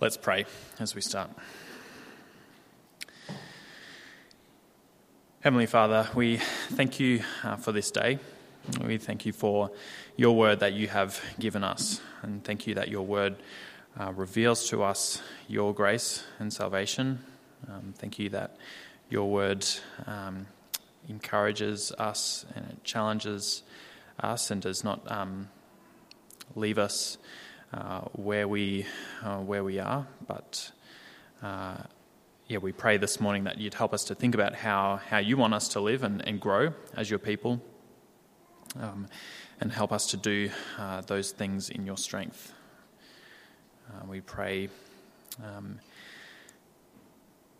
Let's pray as we start. Heavenly Father, we thank you uh, for this day. We thank you for your word that you have given us. And thank you that your word uh, reveals to us your grace and salvation. Um, thank you that your word um, encourages us and it challenges us and does not um, leave us where we uh, where we are, but uh, yeah, we pray this morning that you'd help us to think about how, how you want us to live and, and grow as your people, um, and help us to do uh, those things in your strength. Uh, we pray, um,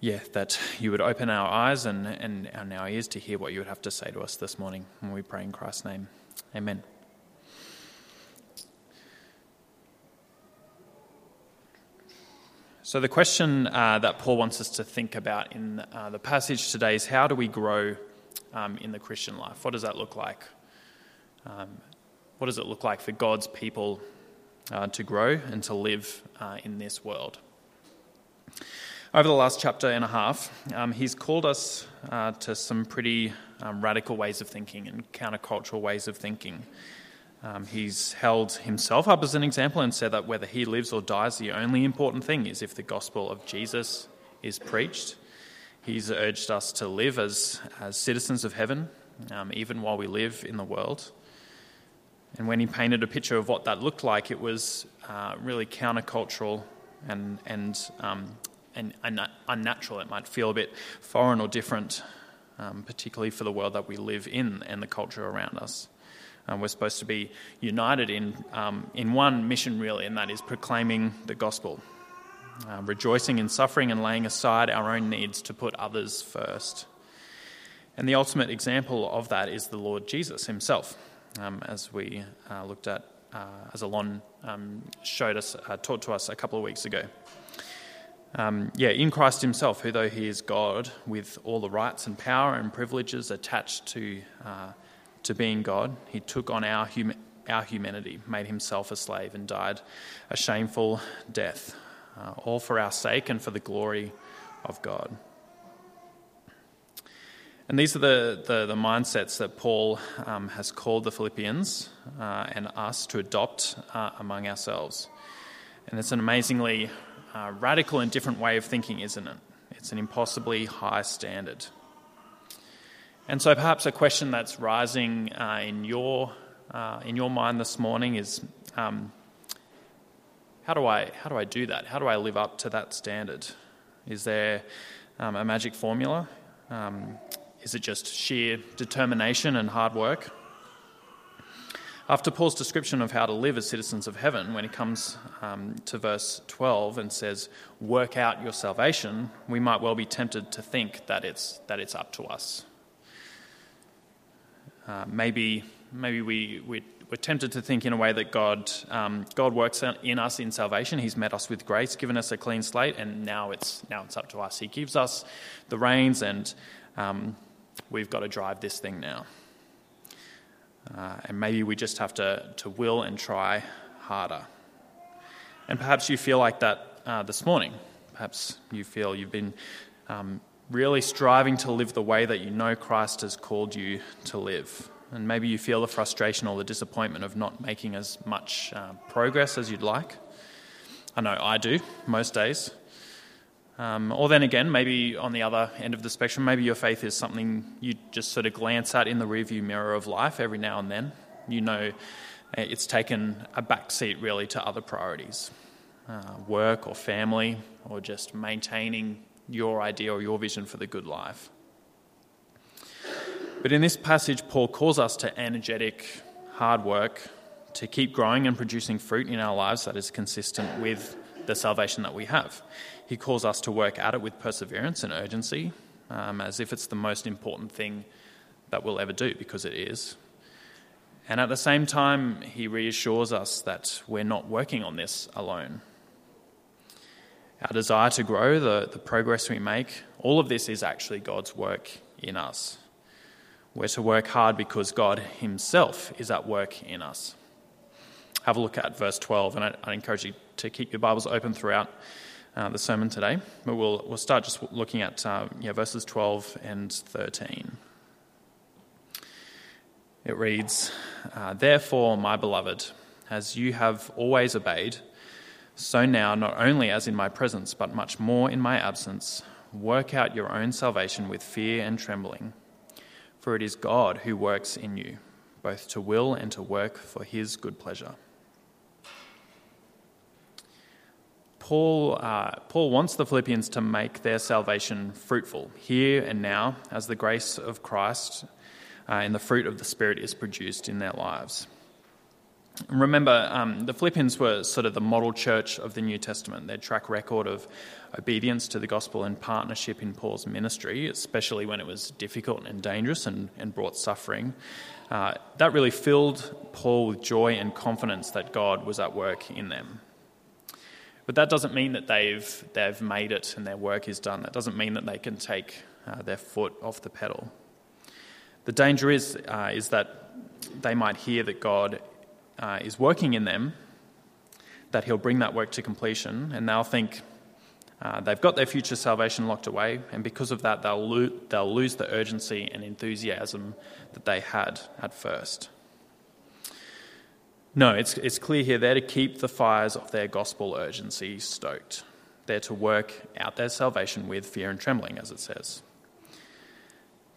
yeah, that you would open our eyes and, and, and our ears to hear what you would have to say to us this morning. And we pray in Christ's name. Amen. So, the question uh, that Paul wants us to think about in uh, the passage today is how do we grow um, in the Christian life? What does that look like? Um, what does it look like for God's people uh, to grow and to live uh, in this world? Over the last chapter and a half, um, he's called us uh, to some pretty um, radical ways of thinking and countercultural ways of thinking. Um, he's held himself up as an example and said that whether he lives or dies, the only important thing is if the gospel of Jesus is preached. He's urged us to live as, as citizens of heaven, um, even while we live in the world. And when he painted a picture of what that looked like, it was uh, really countercultural and, and, um, and unnatural. It might feel a bit foreign or different, um, particularly for the world that we live in and the culture around us. Um, we're supposed to be united in, um, in one mission, really, and that is proclaiming the gospel, uh, rejoicing in suffering and laying aside our own needs to put others first. And the ultimate example of that is the Lord Jesus himself, um, as we uh, looked at, uh, as Alon um, showed us, uh, taught to us a couple of weeks ago. Um, yeah, in Christ Himself, who though He is God, with all the rights and power and privileges attached to uh, to being God, he took on our, hum- our humanity, made himself a slave, and died a shameful death, uh, all for our sake and for the glory of God. And these are the, the, the mindsets that Paul um, has called the Philippians uh, and us to adopt uh, among ourselves. And it's an amazingly uh, radical and different way of thinking, isn't it? It's an impossibly high standard. And so, perhaps a question that's rising uh, in, your, uh, in your mind this morning is um, how, do I, how do I do that? How do I live up to that standard? Is there um, a magic formula? Um, is it just sheer determination and hard work? After Paul's description of how to live as citizens of heaven, when he comes um, to verse 12 and says, Work out your salvation, we might well be tempted to think that it's, that it's up to us. Uh, maybe maybe we, we, are tempted to think in a way that God, um, God works in us in salvation. He's met us with grace, given us a clean slate, and now it's, now it's up to us. He gives us the reins, and um, we've got to drive this thing now. Uh, and maybe we just have to, to will and try harder. And perhaps you feel like that uh, this morning. Perhaps you feel you've been um, really striving to live the way that you know Christ has called you to live. And maybe you feel the frustration or the disappointment of not making as much uh, progress as you'd like. I know I do most days. Um, or then again, maybe on the other end of the spectrum, maybe your faith is something you just sort of glance at in the rearview mirror of life every now and then. You know it's taken a back seat really to other priorities uh, work or family or just maintaining your idea or your vision for the good life. But in this passage, Paul calls us to energetic, hard work, to keep growing and producing fruit in our lives that is consistent with the salvation that we have. He calls us to work at it with perseverance and urgency, um, as if it's the most important thing that we'll ever do, because it is. And at the same time, he reassures us that we're not working on this alone our desire to grow, the, the progress we make, all of this is actually God's work in us. We're to work hard because God Himself is at work in us. have a look at verse 12, and I, I encourage you to keep your Bibles open throughout uh, the sermon today. But we'll, we'll start just looking at uh, yeah, verses 12 and 13. It reads, uh, Therefore, my beloved, as you have always obeyed, so now, not only as in my presence, but much more in my absence, work out your own salvation with fear and trembling. For it is God who works in you, both to will and to work for his good pleasure. Paul, uh, Paul wants the Philippians to make their salvation fruitful here and now as the grace of Christ uh, and the fruit of the Spirit is produced in their lives. Remember, um, the Philippians were sort of the model church of the New Testament. Their track record of obedience to the gospel and partnership in Paul's ministry, especially when it was difficult and dangerous and, and brought suffering, uh, that really filled Paul with joy and confidence that God was at work in them. But that doesn't mean that they've, they've made it and their work is done. That doesn't mean that they can take uh, their foot off the pedal. The danger is, uh, is that they might hear that God uh, is working in them, that He'll bring that work to completion, and they'll think uh, they've got their future salvation locked away, and because of that, they'll, lo- they'll lose the urgency and enthusiasm that they had at first. No, it's, it's clear here they're to keep the fires of their gospel urgency stoked. They're to work out their salvation with fear and trembling, as it says.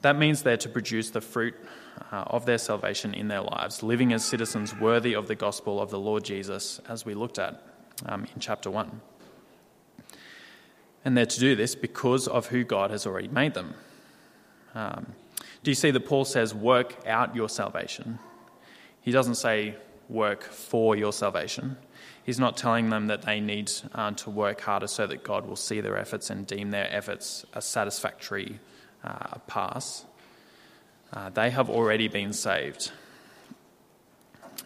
That means they're to produce the fruit uh, of their salvation in their lives, living as citizens worthy of the gospel of the Lord Jesus, as we looked at um, in chapter 1. And they're to do this because of who God has already made them. Um, do you see that Paul says, work out your salvation? He doesn't say, work for your salvation. He's not telling them that they need uh, to work harder so that God will see their efforts and deem their efforts a satisfactory uh, pass. Uh, they have already been saved.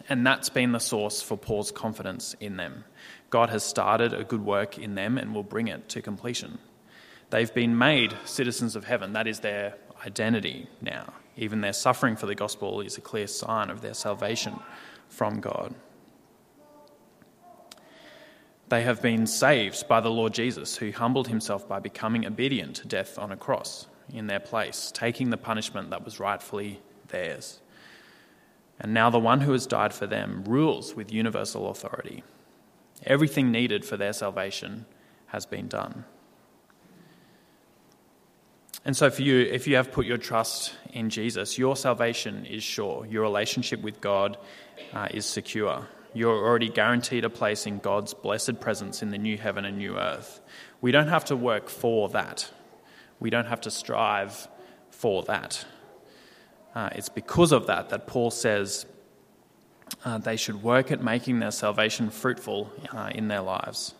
And that's been the source for Paul's confidence in them. God has started a good work in them and will bring it to completion. They've been made citizens of heaven. That is their identity now. Even their suffering for the gospel is a clear sign of their salvation from God. They have been saved by the Lord Jesus, who humbled himself by becoming obedient to death on a cross in their place, taking the punishment that was rightfully theirs. And now the one who has died for them rules with universal authority. Everything needed for their salvation has been done. And so, for you, if you have put your trust in Jesus, your salvation is sure. Your relationship with God uh, is secure. You're already guaranteed a place in God's blessed presence in the new heaven and new earth. We don't have to work for that, we don't have to strive for that. Uh, it's because of that that Paul says uh, they should work at making their salvation fruitful uh, in their lives.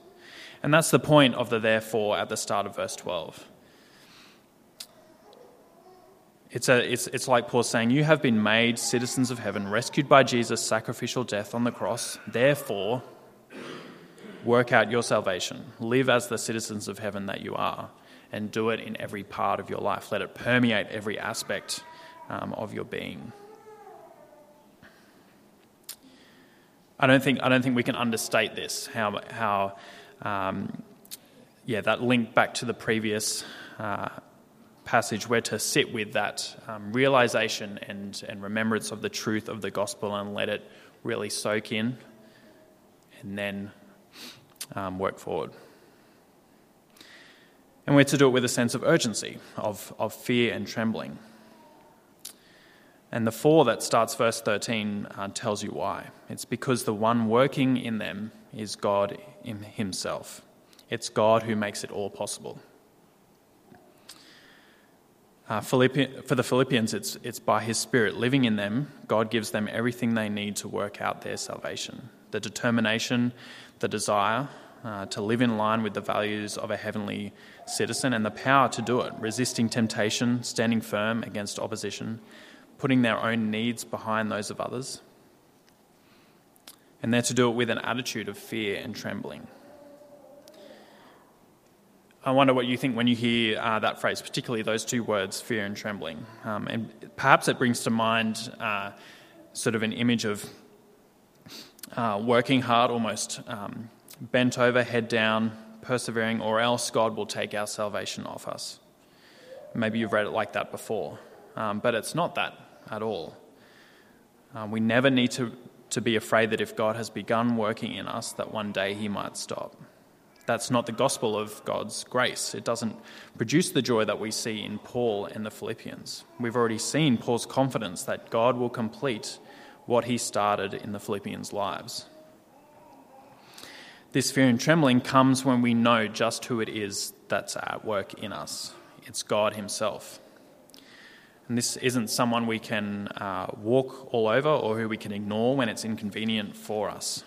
And that's the point of the therefore at the start of verse 12. It's, a, it's, it's like Paul saying, You have been made citizens of heaven, rescued by Jesus' sacrificial death on the cross. Therefore, work out your salvation. Live as the citizens of heaven that you are, and do it in every part of your life. Let it permeate every aspect um, of your being. I don't think, I don't think we can understate this, how, how um, yeah, that link back to the previous uh, passage, we're to sit with that um, realization and, and remembrance of the truth of the gospel and let it really soak in and then um, work forward. And we're to do it with a sense of urgency, of, of fear and trembling. And the for that starts verse 13 uh, tells you why. It's because the one working in them is God in Himself. It's God who makes it all possible. Uh, for the Philippians, it's, it's by His Spirit living in them, God gives them everything they need to work out their salvation the determination, the desire uh, to live in line with the values of a heavenly citizen, and the power to do it, resisting temptation, standing firm against opposition, putting their own needs behind those of others. And they're to do it with an attitude of fear and trembling. I wonder what you think when you hear uh, that phrase, particularly those two words, fear and trembling. Um, and perhaps it brings to mind uh, sort of an image of uh, working hard, almost um, bent over, head down, persevering, or else God will take our salvation off us. Maybe you've read it like that before, um, but it's not that at all. Uh, we never need to, to be afraid that if God has begun working in us, that one day he might stop. That's not the gospel of God's grace. It doesn't produce the joy that we see in Paul and the Philippians. We've already seen Paul's confidence that God will complete what he started in the Philippians' lives. This fear and trembling comes when we know just who it is that's at work in us. It's God Himself. And this isn't someone we can uh, walk all over or who we can ignore when it's inconvenient for us.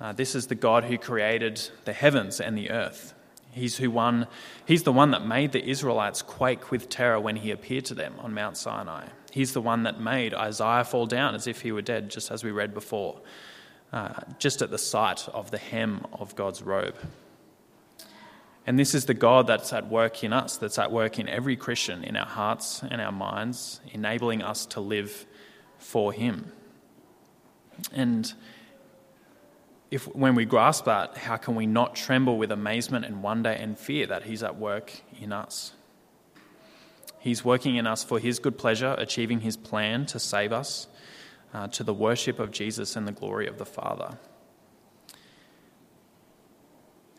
Uh, this is the God who created the heavens and the earth. He's, who won, he's the one that made the Israelites quake with terror when he appeared to them on Mount Sinai. He's the one that made Isaiah fall down as if he were dead, just as we read before, uh, just at the sight of the hem of God's robe. And this is the God that's at work in us, that's at work in every Christian, in our hearts and our minds, enabling us to live for Him. And if when we grasp that, how can we not tremble with amazement and wonder and fear that He's at work in us? He's working in us for His good pleasure, achieving His plan to save us uh, to the worship of Jesus and the glory of the Father.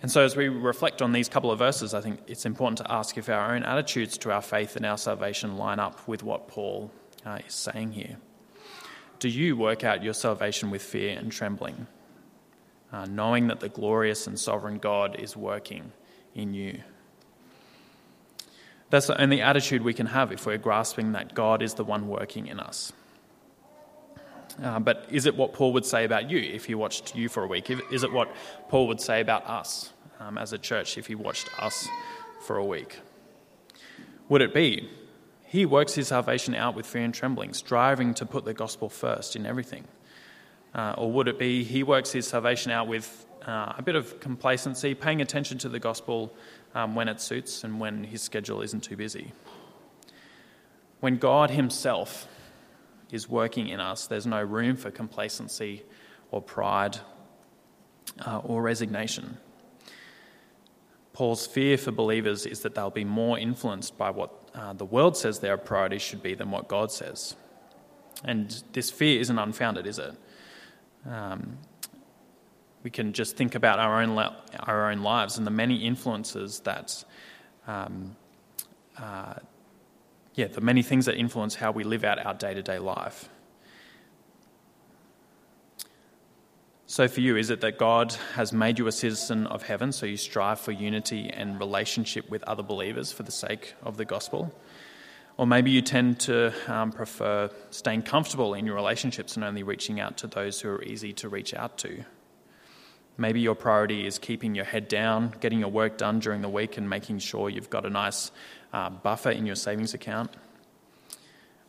And so, as we reflect on these couple of verses, I think it's important to ask if our own attitudes to our faith and our salvation line up with what Paul uh, is saying here. Do you work out your salvation with fear and trembling? uh, knowing that the glorious and sovereign God is working in you. That's the only attitude we can have if we're grasping that God is the one working in us. Uh, but is it what Paul would say about you if he watched you for a week? Is it what Paul would say about us um, as a church if he watched us for a week? Would it be? He works his salvation out with fear and trembling, striving to put the gospel first in everything. Uh, or would it be he works his salvation out with uh, a bit of complacency, paying attention to the gospel um, when it suits and when his schedule isn't too busy? When God himself is working in us, there's no room for complacency or pride uh, or resignation. Paul's fear for believers is that they'll be more influenced by what uh, the world says their priorities should be than what God says. And this fear isn't unfounded, is it? Um, we can just think about our own, our own lives and the many influences that, um, uh, yeah, the many things that influence how we live out our day to day life. So, for you, is it that God has made you a citizen of heaven, so you strive for unity and relationship with other believers for the sake of the gospel? Or maybe you tend to um, prefer staying comfortable in your relationships and only reaching out to those who are easy to reach out to. Maybe your priority is keeping your head down, getting your work done during the week, and making sure you've got a nice uh, buffer in your savings account.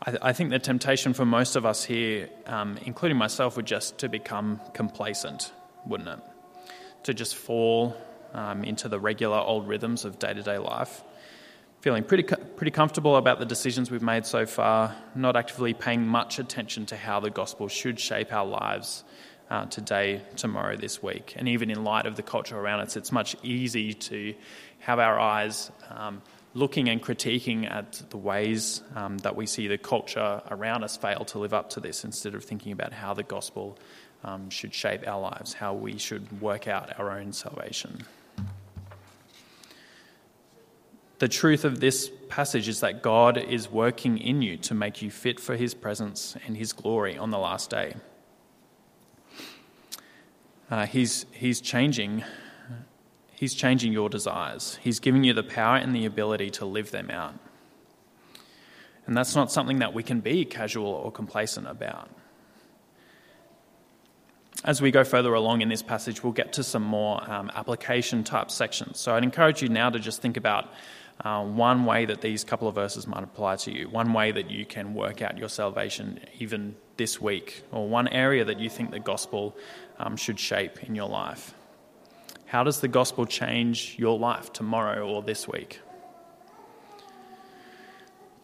I, th- I, think the temptation for most of us here, um, including myself, would just to become complacent, wouldn't it? To just fall um, into the regular old rhythms of day to day life feeling pretty, pretty comfortable about the decisions we've made so far, not actively paying much attention to how the gospel should shape our lives uh, today, tomorrow, this week. And even in light of the culture around us, it's much easy to have our eyes um, looking and critiquing at the ways um, that we see the culture around us fail to live up to this instead of thinking about how the gospel um, should shape our lives, how we should work out our own salvation. The truth of this passage is that God is working in you to make you fit for his presence and his glory on the last day. Uh, he's, he's changing he's changing your desires. He's giving you the power and the ability to live them out. And that's not something that we can be casual or complacent about. As we go further along in this passage, we'll get to some more um, application type sections. So I'd encourage you now to just think about uh, one way that these couple of verses might apply to you, one way that you can work out your salvation even this week, or one area that you think the gospel um, should shape in your life. How does the gospel change your life tomorrow or this week?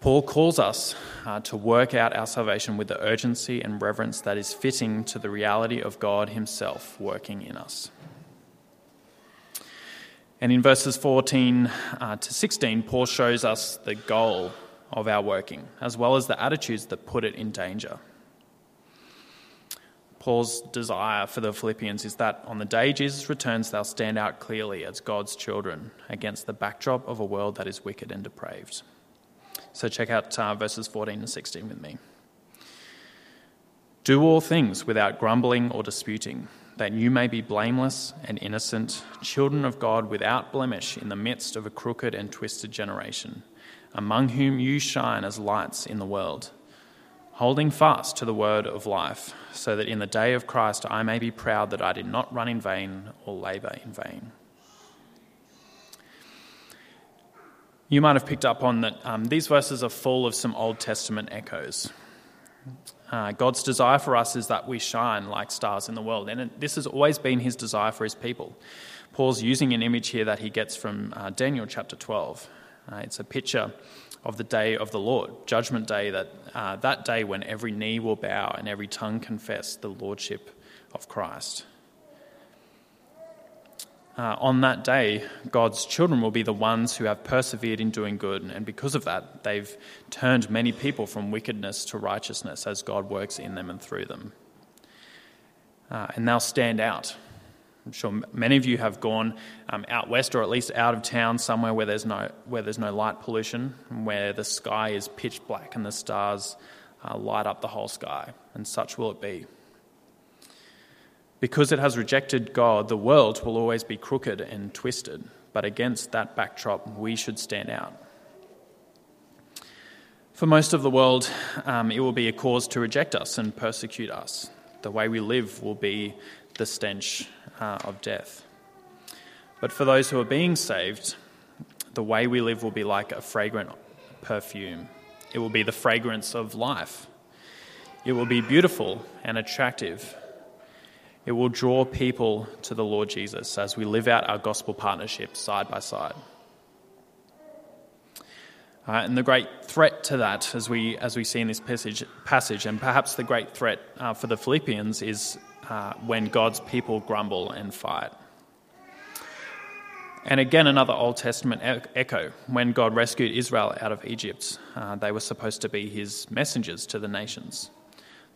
Paul calls us uh, to work out our salvation with the urgency and reverence that is fitting to the reality of God Himself working in us. And in verses 14 uh, to 16, Paul shows us the goal of our working, as well as the attitudes that put it in danger. Paul's desire for the Philippians is that on the day Jesus returns, they'll stand out clearly as God's children against the backdrop of a world that is wicked and depraved. So check out uh, verses 14 and 16 with me. Do all things without grumbling or disputing, that you may be blameless and innocent, children of God without blemish in the midst of a crooked and twisted generation, among whom you shine as lights in the world holding fast to the word of life, so that in the day of Christ I may be proud that I did not run in vain or labour in vain. You might have picked up on that um, these verses are full of some Old Testament echoes. Uh, God's desire for us is that we shine like stars in the world, and this has always been his desire for his people. Paul's using an image here that he gets from uh, Daniel chapter 12. Uh, it's a picture of the day of the Lord, Judgment Day, that, uh, that day when every knee will bow and every tongue confess the Lordship of Christ. Uh, on that day, God's children will be the ones who have persevered in doing good, and because of that, they've turned many people from wickedness to righteousness as God works in them and through them. Uh, and they'll stand out I'm sure many of you have gone um, out west or at least out of town somewhere where there's no, where there's no light pollution, where the sky is pitch black and the stars uh, light up the whole sky, and such will it be. Because it has rejected God, the world will always be crooked and twisted, but against that backdrop, we should stand out. For most of the world, um, it will be a cause to reject us and persecute us. The way we live will be the stench uh, of death. But for those who are being saved, the way we live will be like a fragrant perfume. It will be the fragrance of life. It will be beautiful and attractive. It will draw people to the Lord Jesus as we live out our gospel partnership side by side. Uh, and the great threat to that, as we, as we see in this passage, passage and perhaps the great threat uh, for the Philippians, is uh, when God's people grumble and fight. And again, another Old Testament echo. When God rescued Israel out of Egypt, uh, they were supposed to be his messengers to the nations.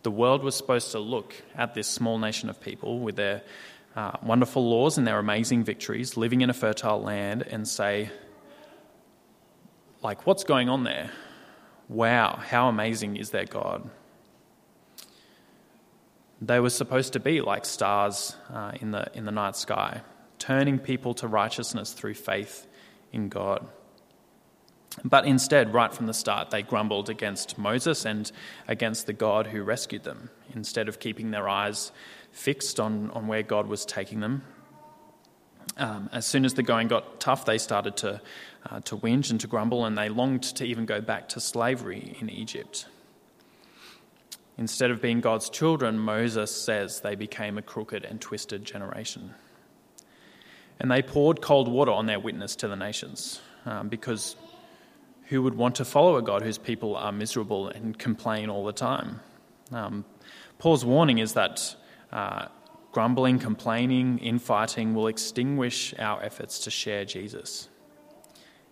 The world was supposed to look at this small nation of people with their uh, wonderful laws and their amazing victories, living in a fertile land, and say, like, what's going on there? Wow, how amazing is their God? They were supposed to be like stars uh, in, the, in the night sky, turning people to righteousness through faith in God. But instead, right from the start, they grumbled against Moses and against the God who rescued them. Instead of keeping their eyes fixed on, on where God was taking them, um, as soon as the going got tough, they started to, uh, to whinge and to grumble, and they longed to even go back to slavery in Egypt. Instead of being God's children, Moses says they became a crooked and twisted generation. And they poured cold water on their witness to the nations, um, because who would want to follow a God whose people are miserable and complain all the time? Um, Paul's warning is that uh, grumbling, complaining, infighting will extinguish our efforts to share Jesus.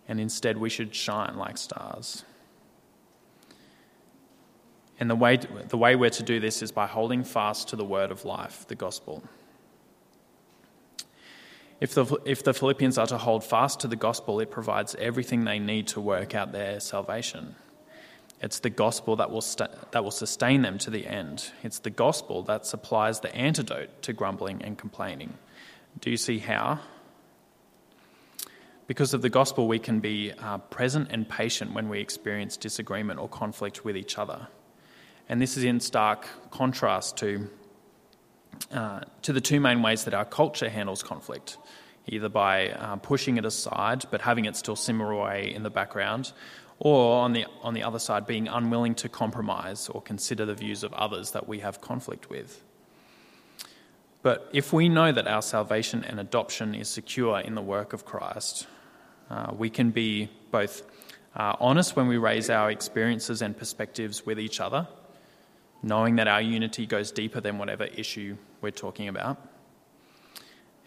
And instead, we should shine like stars. And the way, the way we're to do this is by holding fast to the word of life, the gospel. If the, if the Philippians are to hold fast to the gospel, it provides everything they need to work out their salvation. It's the gospel that will, st- that will sustain them to the end. It's the gospel that supplies the antidote to grumbling and complaining. Do you see how? Because of the gospel, we can be uh, present and patient when we experience disagreement or conflict with each other. And this is in stark contrast to, uh, to the two main ways that our culture handles conflict either by uh, pushing it aside but having it still simmer away in the background, or on the, on the other side, being unwilling to compromise or consider the views of others that we have conflict with. But if we know that our salvation and adoption is secure in the work of Christ, uh, we can be both uh, honest when we raise our experiences and perspectives with each other, knowing that our unity goes deeper than whatever issue we're talking about.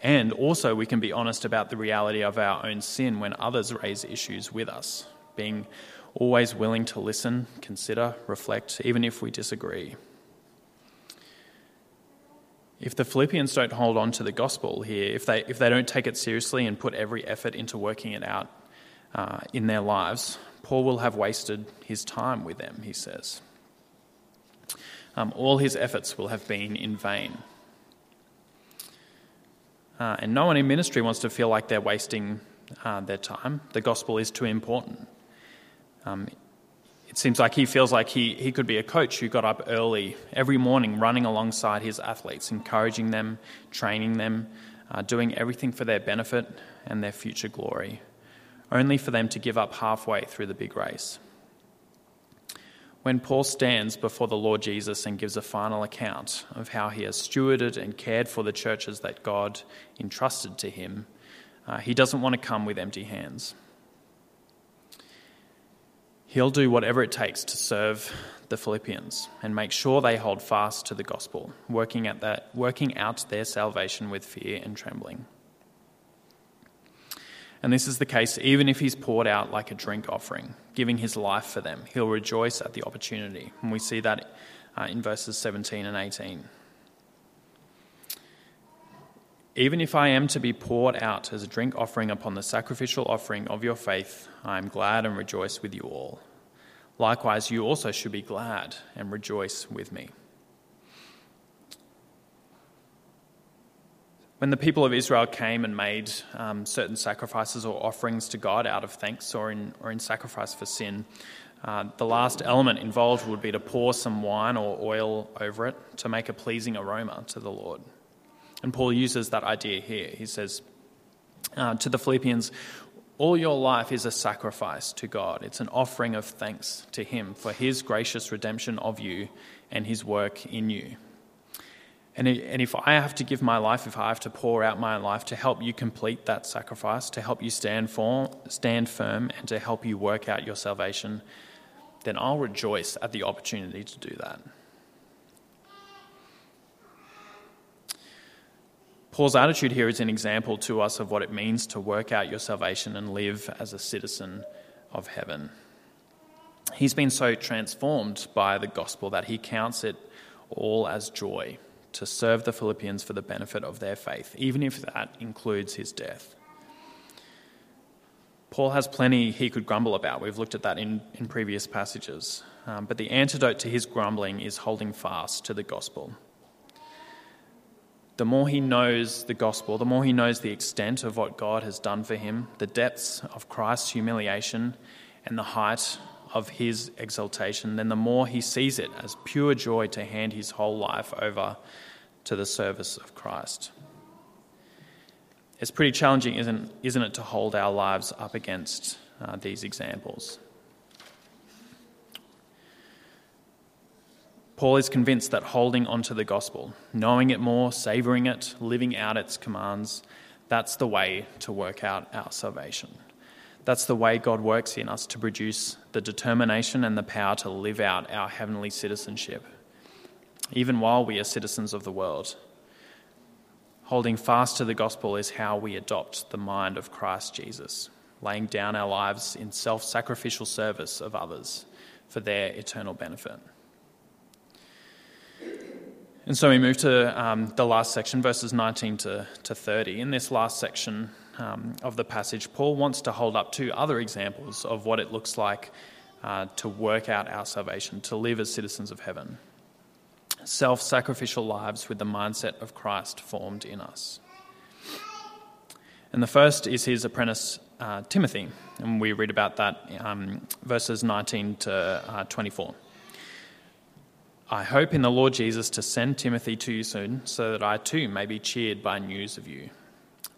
And also, we can be honest about the reality of our own sin when others raise issues with us, being always willing to listen, consider, reflect, even if we disagree. If the Philippians don't hold on to the gospel here, if they, if they don't take it seriously and put every effort into working it out uh, in their lives, Paul will have wasted his time with them, he says. Um, all his efforts will have been in vain. Uh, and no one in ministry wants to feel like they're wasting uh, their time. The gospel is too important. Um, it seems like he feels like he, he could be a coach who got up early every morning, running alongside his athletes, encouraging them, training them, uh, doing everything for their benefit and their future glory, only for them to give up halfway through the big race. When Paul stands before the Lord Jesus and gives a final account of how he has stewarded and cared for the churches that God entrusted to him, uh, he doesn't want to come with empty hands. He'll do whatever it takes to serve the Philippians and make sure they hold fast to the gospel, working, at that, working out their salvation with fear and trembling. And this is the case even if he's poured out like a drink offering, giving his life for them. He'll rejoice at the opportunity. And we see that uh, in verses 17 and 18. Even if I am to be poured out as a drink offering upon the sacrificial offering of your faith, I am glad and rejoice with you all. Likewise, you also should be glad and rejoice with me. When the people of Israel came and made um, certain sacrifices or offerings to God out of thanks or in, or in sacrifice for sin, uh, the last element involved would be to pour some wine or oil over it to make a pleasing aroma to the Lord. And Paul uses that idea here. He says uh, to the Philippians, all your life is a sacrifice to God. It's an offering of thanks to Him for His gracious redemption of you and His work in you. And, if I have to give my life, if I have to pour out my life to help you complete that sacrifice, to help you stand, for, stand firm, and to help you work out your salvation, then I'll rejoice at the opportunity to do that. Paul's attitude here is an example to us of what it means to work out your salvation and live as a citizen of heaven. He's been so transformed by the gospel that he counts it all as joy to serve the Philippians for the benefit of their faith, even if that includes his death. Paul has plenty he could grumble about. We've looked at that in, in previous passages. Um, but the antidote to his grumbling is holding fast to the gospel. The more he knows the gospel, the more he knows the extent of what God has done for him, the depths of Christ's humiliation, and the height of his exaltation, then the more he sees it as pure joy to hand his whole life over to the service of Christ. It's pretty challenging, isn't, isn't it, to hold our lives up against uh, these examples? Paul is convinced that holding onto the gospel, knowing it more, savouring it, living out its commands, that's the way to work out our salvation. That's the way God works in us to produce the determination and the power to live out our heavenly citizenship, even while we are citizens of the world. Holding fast to the gospel is how we adopt the mind of Christ Jesus, laying down our lives in self sacrificial service of others for their eternal benefit. And so we move to um, the last section, verses 19 to, to 30. In this last section, um, of the passage, Paul wants to hold up two other examples of what it looks like uh, to work out our salvation, to live as citizens of heaven. Self sacrificial lives with the mindset of Christ formed in us. And the first is his apprentice, uh, Timothy. And we read about that um, verses 19 to uh, 24. I hope in the Lord Jesus to send Timothy to you soon, so that I too may be cheered by news of you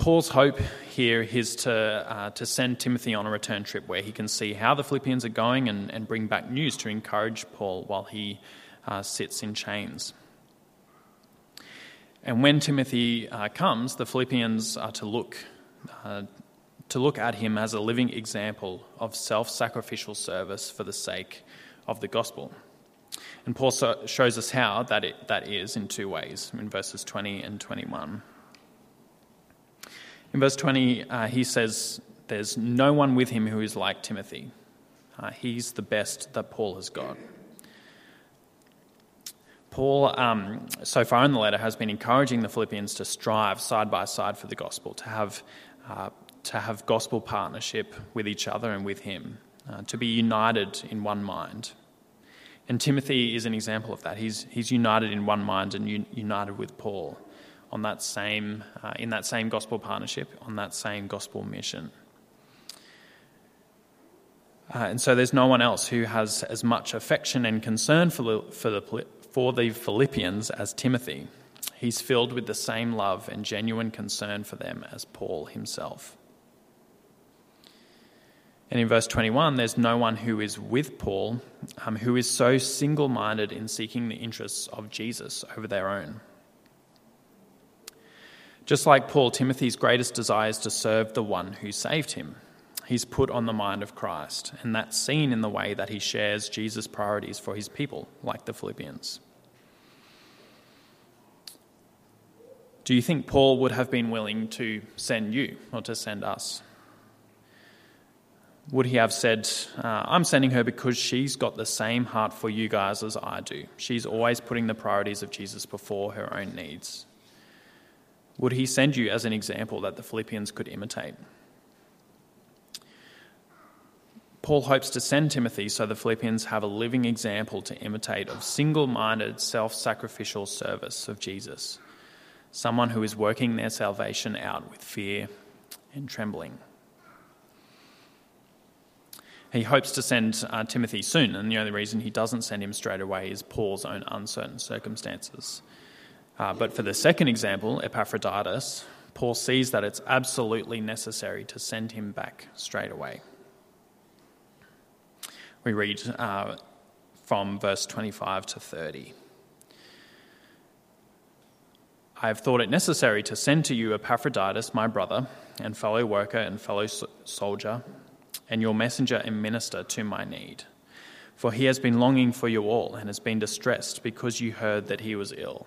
Paul's hope here is to, uh, to send Timothy on a return trip where he can see how the Philippians are going and, and bring back news to encourage Paul while he uh, sits in chains. And when Timothy uh, comes, the Philippians are to look, uh, to look at him as a living example of self sacrificial service for the sake of the gospel. And Paul shows us how that, it, that is in two ways in verses 20 and 21. In verse 20, uh, he says, There's no one with him who is like Timothy. Uh, he's the best that Paul has got. Paul, um, so far in the letter, has been encouraging the Philippians to strive side by side for the gospel, to have, uh, to have gospel partnership with each other and with him, uh, to be united in one mind. And Timothy is an example of that. He's, he's united in one mind and un- united with Paul on that same, uh, in that same gospel partnership, on that same gospel mission. Uh, and so there's no one else who has as much affection and concern for the, for the for the Philippians as Timothy. He's filled with the same love and genuine concern for them as Paul himself. And in verse 21, there's no one who is with Paul um, who is so single minded in seeking the interests of Jesus over their own. Just like Paul, Timothy's greatest desire is to serve the one who saved him. He's put on the mind of Christ, and that's seen in the way that he shares Jesus' priorities for his people, like the Philippians. Do you think Paul would have been willing to send you or to send us? Would he have said, uh, I'm sending her because she's got the same heart for you guys as I do? She's always putting the priorities of Jesus before her own needs. Would he send you as an example that the Philippians could imitate? Paul hopes to send Timothy so the Philippians have a living example to imitate of single minded, self sacrificial service of Jesus, someone who is working their salvation out with fear and trembling. He hopes to send uh, Timothy soon, and the only reason he doesn't send him straight away is Paul's own uncertain circumstances. Uh, but for the second example, Epaphroditus, Paul sees that it's absolutely necessary to send him back straight away we read uh, from verse 25 to 30. I have thought it necessary to send to you Epaphroditus, my brother, and fellow worker and fellow soldier, and your messenger and minister to my need. For he has been longing for you all and has been distressed because you heard that he was ill.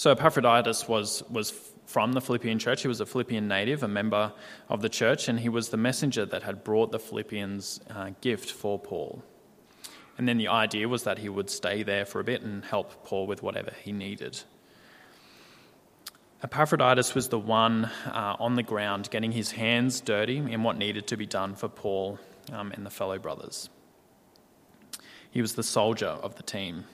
So Epaphroditus was, was from the Philippian church. He was a Philippian native, a member of the church, and he was the messenger that had brought the Philippians' uh, gift for Paul. And then the idea was that he would stay there for a bit and help Paul with whatever he needed. Epaphroditus was the one uh, on the ground getting his hands dirty in what needed to be done for Paul um, and the fellow brothers. He was the soldier of the team.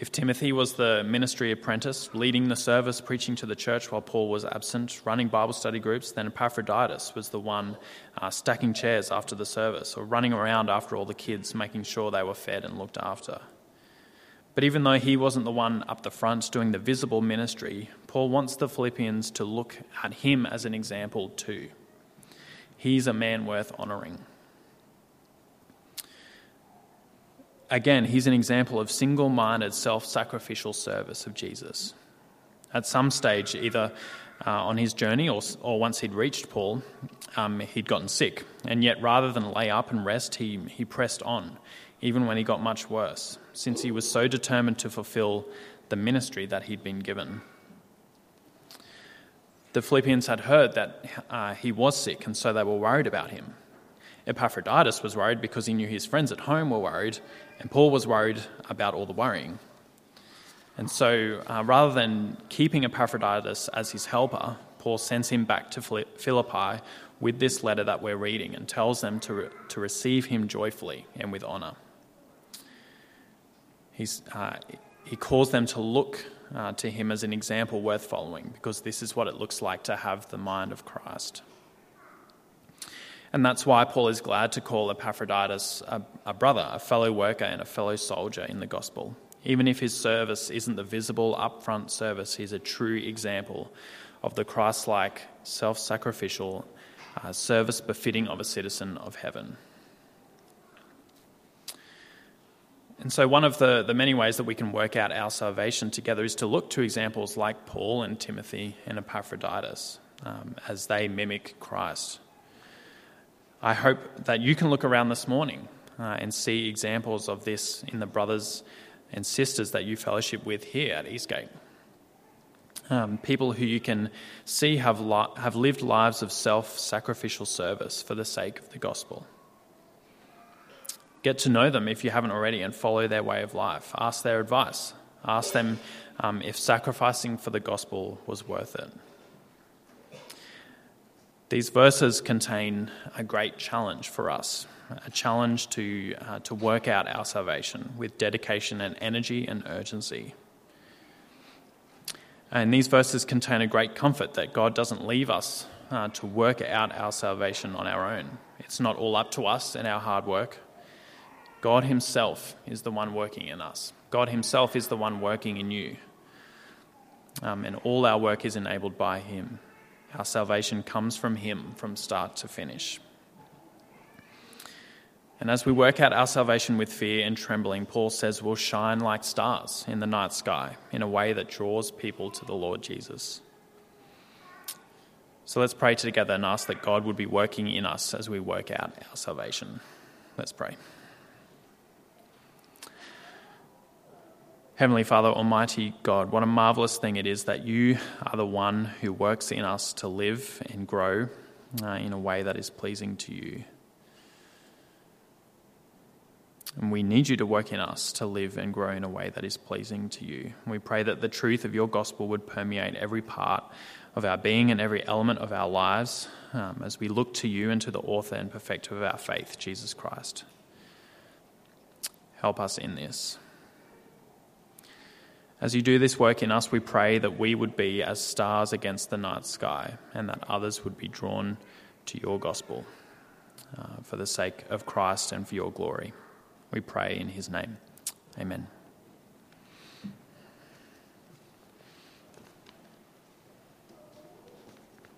If Timothy was the ministry apprentice, leading the service, preaching to the church while Paul was absent, running Bible study groups, then Epaphroditus was the one uh, stacking chairs after the service or running around after all the kids, making sure they were fed and looked after. But even though he wasn't the one up the front doing the visible ministry, Paul wants the Philippians to look at him as an example too. He's a man worth honouring. Again, he's an example of single minded, self sacrificial service of Jesus. At some stage, either uh, on his journey or, or once he'd reached Paul, um, he'd gotten sick. And yet, rather than lay up and rest, he, he pressed on, even when he got much worse, since he was so determined to fulfill the ministry that he'd been given. The Philippians had heard that uh, he was sick, and so they were worried about him. Epaphroditus was worried because he knew his friends at home were worried, and Paul was worried about all the worrying. And so, uh, rather than keeping Epaphroditus as his helper, Paul sends him back to Philippi with this letter that we're reading and tells them to, re- to receive him joyfully and with honour. He's, uh, he calls them to look uh, to him as an example worth following because this is what it looks like to have the mind of Christ. And that's why Paul is glad to call Epaphroditus a, a, brother, a fellow worker, and a fellow soldier in the gospel. Even if his service isn't the visible, upfront service, he's a true example of the Christ like, self sacrificial uh, service befitting of a citizen of heaven. And so, one of the, the many ways that we can work out our salvation together is to look to examples like Paul and Timothy and Epaphroditus um, as they mimic Christ. I hope that you can look around this morning uh, and see examples of this in the brothers and sisters that you fellowship with here at Eastgate. Um, people who you can see have, li- have lived lives of self sacrificial service for the sake of the gospel. Get to know them if you haven't already and follow their way of life. Ask their advice. Ask them um, if sacrificing for the gospel was worth it. These verses contain a great challenge for us, a challenge to, uh, to work out our salvation with dedication and energy and urgency. And these verses contain a great comfort that God doesn't leave us uh, to work out our salvation on our own. It's not all up to us and our hard work. God Himself is the one working in us, God Himself is the one working in you. Um, and all our work is enabled by Him. Our salvation comes from Him from start to finish. And as we work out our salvation with fear and trembling, Paul says we'll shine like stars in the night sky in a way that draws people to the Lord Jesus. So let's pray together and ask that God would be working in us as we work out our salvation. Let's pray. Heavenly Father, Almighty God, what a marvelous thing it is that you are the one who works in us to live and grow uh, in a way that is pleasing to you. And we need you to work in us to live and grow in a way that is pleasing to you. We pray that the truth of your gospel would permeate every part of our being and every element of our lives um, as we look to you and to the author and perfecter of our faith, Jesus Christ. Help us in this. As you do this work in us, we pray that we would be as stars against the night sky and that others would be drawn to your gospel uh, for the sake of Christ and for your glory. We pray in his name. Amen.